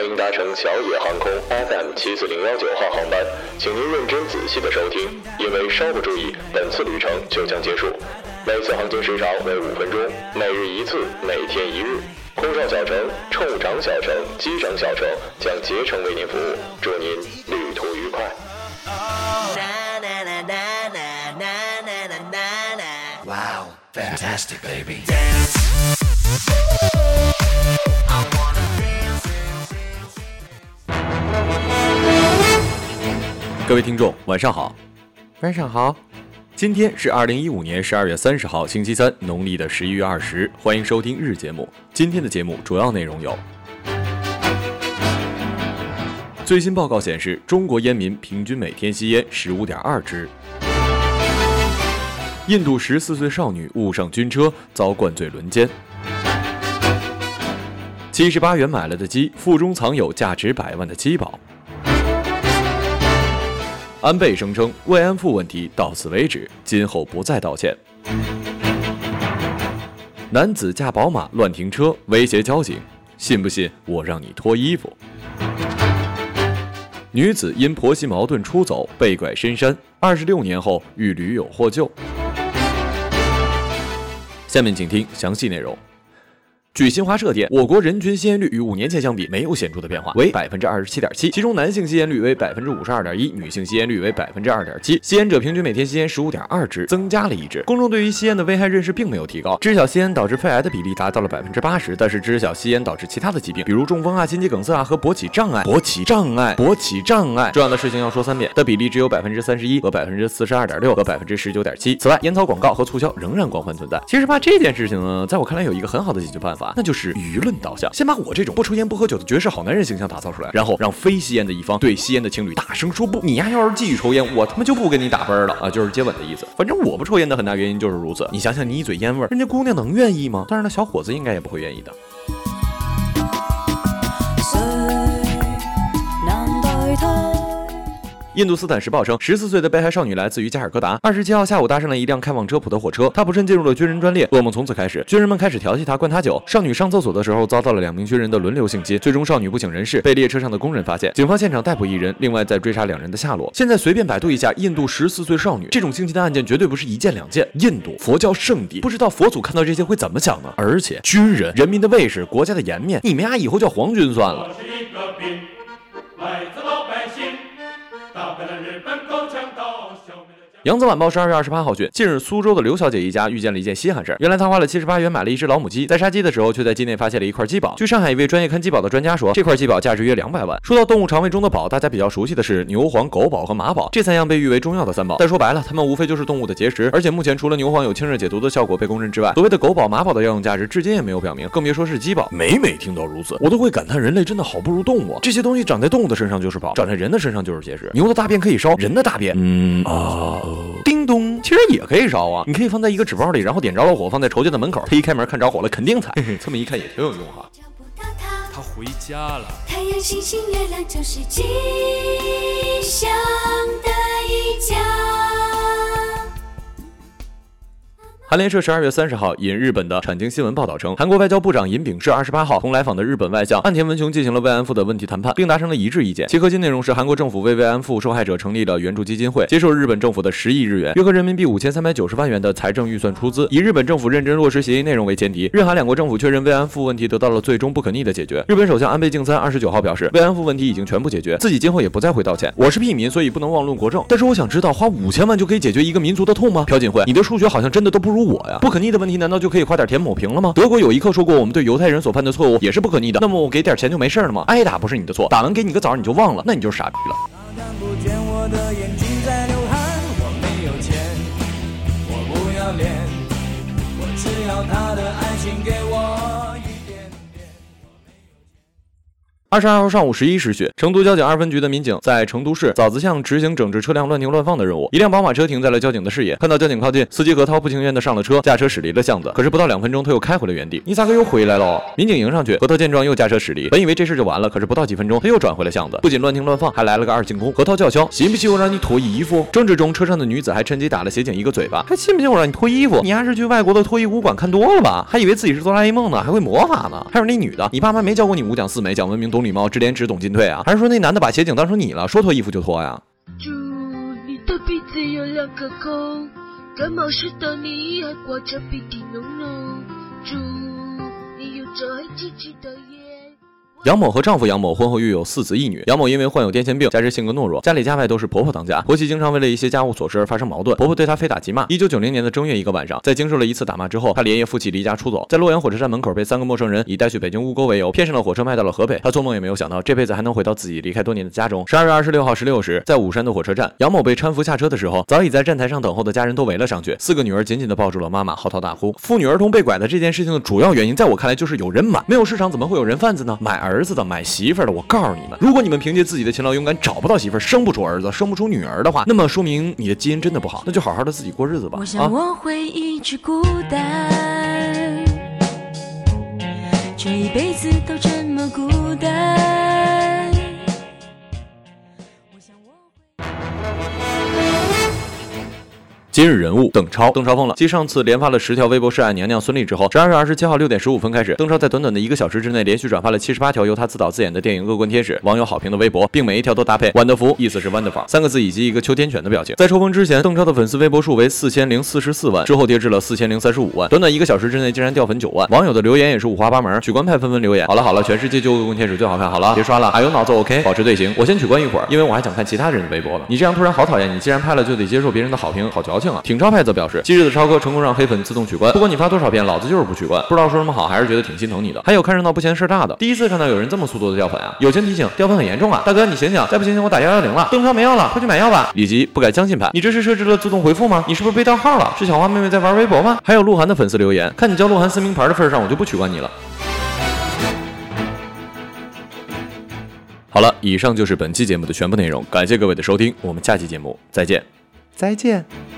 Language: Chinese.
欢迎搭乘小野航空 FM 七四零幺九号航班，请您认真仔细的收听，因为稍不注意，本次旅程就将结束。每次航行时长为五分钟，每日一次，每天一日。空少小陈、乘务长小陈、机长小陈将竭诚为您服务，祝您旅途愉快。Wow, fantastic, baby. 各位听众，晚上好。晚上好，今天是二零一五年十二月三十号，星期三，农历的十一月二十。欢迎收听日节目。今天的节目主要内容有：最新报告显示，中国烟民平均每天吸烟十五点二支；印度十四岁少女误上军车，遭灌醉轮奸；七十八元买了的鸡，腹中藏有价值百万的鸡宝。安倍声称慰安妇问题到此为止，今后不再道歉。男子驾宝马乱停车，威胁交警，信不信我让你脱衣服？女子因婆媳矛盾出走，被拐深山，二十六年后遇驴友获救。下面请听详细内容。据新华社电，我国人均吸烟率与五年前相比没有显著的变化，为百分之二十七点七，其中男性吸烟率为百分之五十二点一，女性吸烟率为百分之二点七，吸烟者平均每天吸烟十五点二支，增加了一支。公众对于吸烟的危害认识并没有提高，知晓吸烟导致肺癌的比例达到了百分之八十，但是知晓吸烟导致其他的疾病，比如中风啊、心肌梗塞啊和勃起障碍、勃起障碍、勃起障碍，重要的事情要说三遍的比例只有百分之三十一和百分之四十二点六和百分之十九点七。此外，烟草广告和促销仍然广泛存在。其实吧，这件事情呢，在我看来有一个很好的解决办法，那就是舆论导向。先把我这种不抽烟不喝酒的绝世好男人形象打造出来，然后让非吸烟的一方对吸烟的情侣大声说不。你丫，要是继续抽烟，我他妈就不跟你打分了啊，就是接吻的意思。反正我不抽烟的很大原因就是如此。你想想，你一嘴烟味儿，人家姑娘能愿意吗？当然了，小伙子应该也不会愿意的。印度斯坦时报称，十四岁的被害少女来自于加尔各答。二十七号下午搭上了一辆开往车普的火车，她不慎进入了军人专列，噩梦从此开始。军人们开始调戏她，灌她酒。少女上厕所的时候遭到了两名军人的轮流性侵，最终少女不省人事，被列车上的工人发现。警方现场逮捕一人，另外在追查两人的下落。现在随便百度一下，印度十四岁少女这种性侵的案件绝对不是一件两件。印度佛教圣地，不知道佛祖看到这些会怎么想呢？而且军人，人民的卫士，国家的颜面，你们俩以后叫皇军算了我是一个兵。打敗了日本共產黨，消滅了家。扬子晚报十二月二十八号讯，近日苏州的刘小姐一家遇见了一件稀罕事儿。原来她花了七十八元买了一只老母鸡，在杀鸡的时候却在鸡内发现了一块鸡宝。据上海一位专业看鸡宝的专家说，这块鸡宝价值约两百万。说到动物肠胃中的宝，大家比较熟悉的是牛黄、狗宝和马宝，这三样被誉为中药的三宝。但说白了，它们无非就是动物的结石。而且目前除了牛黄有清热解毒的效果被公认之外，所谓的狗宝、马宝的药用价值至今也没有表明，更别说是鸡宝。每每听到如此，我都会感叹人类真的好不如动物啊！这些东西长在动物的身上就是宝，长在人的身上就是结石。牛的大便可以烧，人的大便，嗯啊，叮咚，其实也可以烧啊！你可以放在一个纸包里，然后点着了火，放在仇家的门口，他一开门看着火了，肯定踩。这么一看也挺有用哈。他回家了。太阳、星星、月亮就是吉祥的韩联社十二月三十号引日本的产经新闻报道称，韩国外交部长尹炳世二十八号同来访的日本外相岸田文雄进行了慰安妇的问题谈判，并达成了一致意见。其核心内容是，韩国政府为慰安妇受害者成立了援助基金会，接受日本政府的十亿日元，约合人民币五千三百九十万元的财政预算出资，以日本政府认真落实协议内容为前提，日韩两国政府确认慰安妇问题得到了最终不可逆的解决。日本首相安倍晋三二十九号表示，慰安妇问题已经全部解决，自己今后也不再会道歉。我是屁民，所以不能妄论国政，但是我想知道，花五千万就可以解决一个民族的痛吗？朴槿惠，你的数学好像真的都不如我呀！不可逆的问题难道就可以花点填抹平了吗？德国有一刻说过，我们对犹太人所犯的错误也是不可逆的，那么我给点钱就没事了吗？挨打不是你的错，打完给你个枣你就忘了，那你就是傻逼了。看不见我的眼睛在流汗，我没有钱，我不要脸，我只要他的爱情给我二十二号上午十一时许，成都交警二分局的民警在成都市枣子巷执行整治车辆乱停乱放的任务。一辆宝马车停在了交警的视野，看到交警靠近，司机何涛不情愿的上了车，驾车驶离了巷子。可是不到两分钟，他又开回了原地。你咋个又回来了？民警迎上去，何涛见状又驾车驶离。本以为这事就完了，可是不到几分钟，他又转回了巷子，不仅乱停乱放，还来了个二进宫。何涛叫嚣：“信不信我让你脱衣服？”争执中，车上的女子还趁机打了协警一个嘴巴，还信不信我让你脱衣服？你还是去外国的脱衣舞馆看多了吧？还以为自己是哆啦 A 梦呢，还会魔法呢。还有那女的，你爸妈没教过你五讲四美，讲文明多懂礼貌，知廉耻，懂进退啊？还是说那男的把协警当成你了，说脱衣服就脱呀？猪，你的鼻子有两个孔，感冒时的你还挂着鼻涕浓浓。猪，你有着黑漆漆的眼。杨某和丈夫杨某婚后育有四子一女。杨某因为患有癫痫病，加之性格懦弱，家里家外都是婆婆当家，婆媳经常为了一些家务琐事而发生矛盾，婆婆对她非打即骂。一九九零年的正月一个晚上，在经受了一次打骂之后，她连夜负气离家出走，在洛阳火车站门口被三个陌生人以带去北京乌沟为由，骗上了火车，卖到了河北。她做梦也没有想到，这辈子还能回到自己离开多年的家中。十二月二十六号十六时，在武山的火车站，杨某被搀扶下车的时候，早已在站台上等候的家人都围了上去，四个女儿紧紧地抱住了妈妈，嚎啕大哭。妇女儿童被拐的这件事情的主要原因，在我看来就是有人买，没有市场怎么会有人贩子呢？买儿儿子的，买媳妇儿的。我告诉你们，如果你们凭借自己的勤劳勇敢找不到媳妇儿，生不出儿子，生不出女儿的话，那么说明你的基因真的不好，那就好好的自己过日子吧。我啊想我会一直孤单，这一辈子都这么孤单。今日人物邓超，邓超疯了。继上次连发了十条微博示爱娘娘孙俪之后，十二月二十七号六点十五分开始，邓超在短短的一个小时之内连续转发了七十八条由他自导自演的电影《恶棍天使》网友好评的微博，并每一条都搭配“晚的福”，意思是 wonderful 三个字以及一个秋天犬的表情。在抽风之前，邓超的粉丝微博数为四千零四十四万，之后跌至了四千零三十五万，短短一个小时之内竟然掉粉九万。网友的留言也是五花八门，取关派纷纷留言：好了好了，全世界就恶棍天使最好看，好了，别刷了，哎呦脑子 OK，保持队形，我先取关一会儿，因为我还想看其他人的微博了。你这样突然好讨厌，你既然拍了就得接受别人的好评，好矫情啊！挺超派则表示，昔日的超哥成功让黑粉自动取关，不管你发多少遍，老子就是不取关。不知道说什么好，还是觉得挺心疼你的。还有看热闹不嫌事大的，第一次看到有人这么速度的掉粉啊！友情提醒，掉粉很严重啊，大哥你醒醒，再不醒醒我打幺幺零了。邓超没药了，快去买药吧！以及不改相信派，你这是设置了自动回复吗？你是不是被盗号了？是小花妹妹在玩微博吗？还有鹿晗的粉丝留言，看你交鹿晗撕名牌的份上，我就不取关你了。好了，以上就是本期节目的全部内容，感谢各位的收听，我们下期节目再见，再见。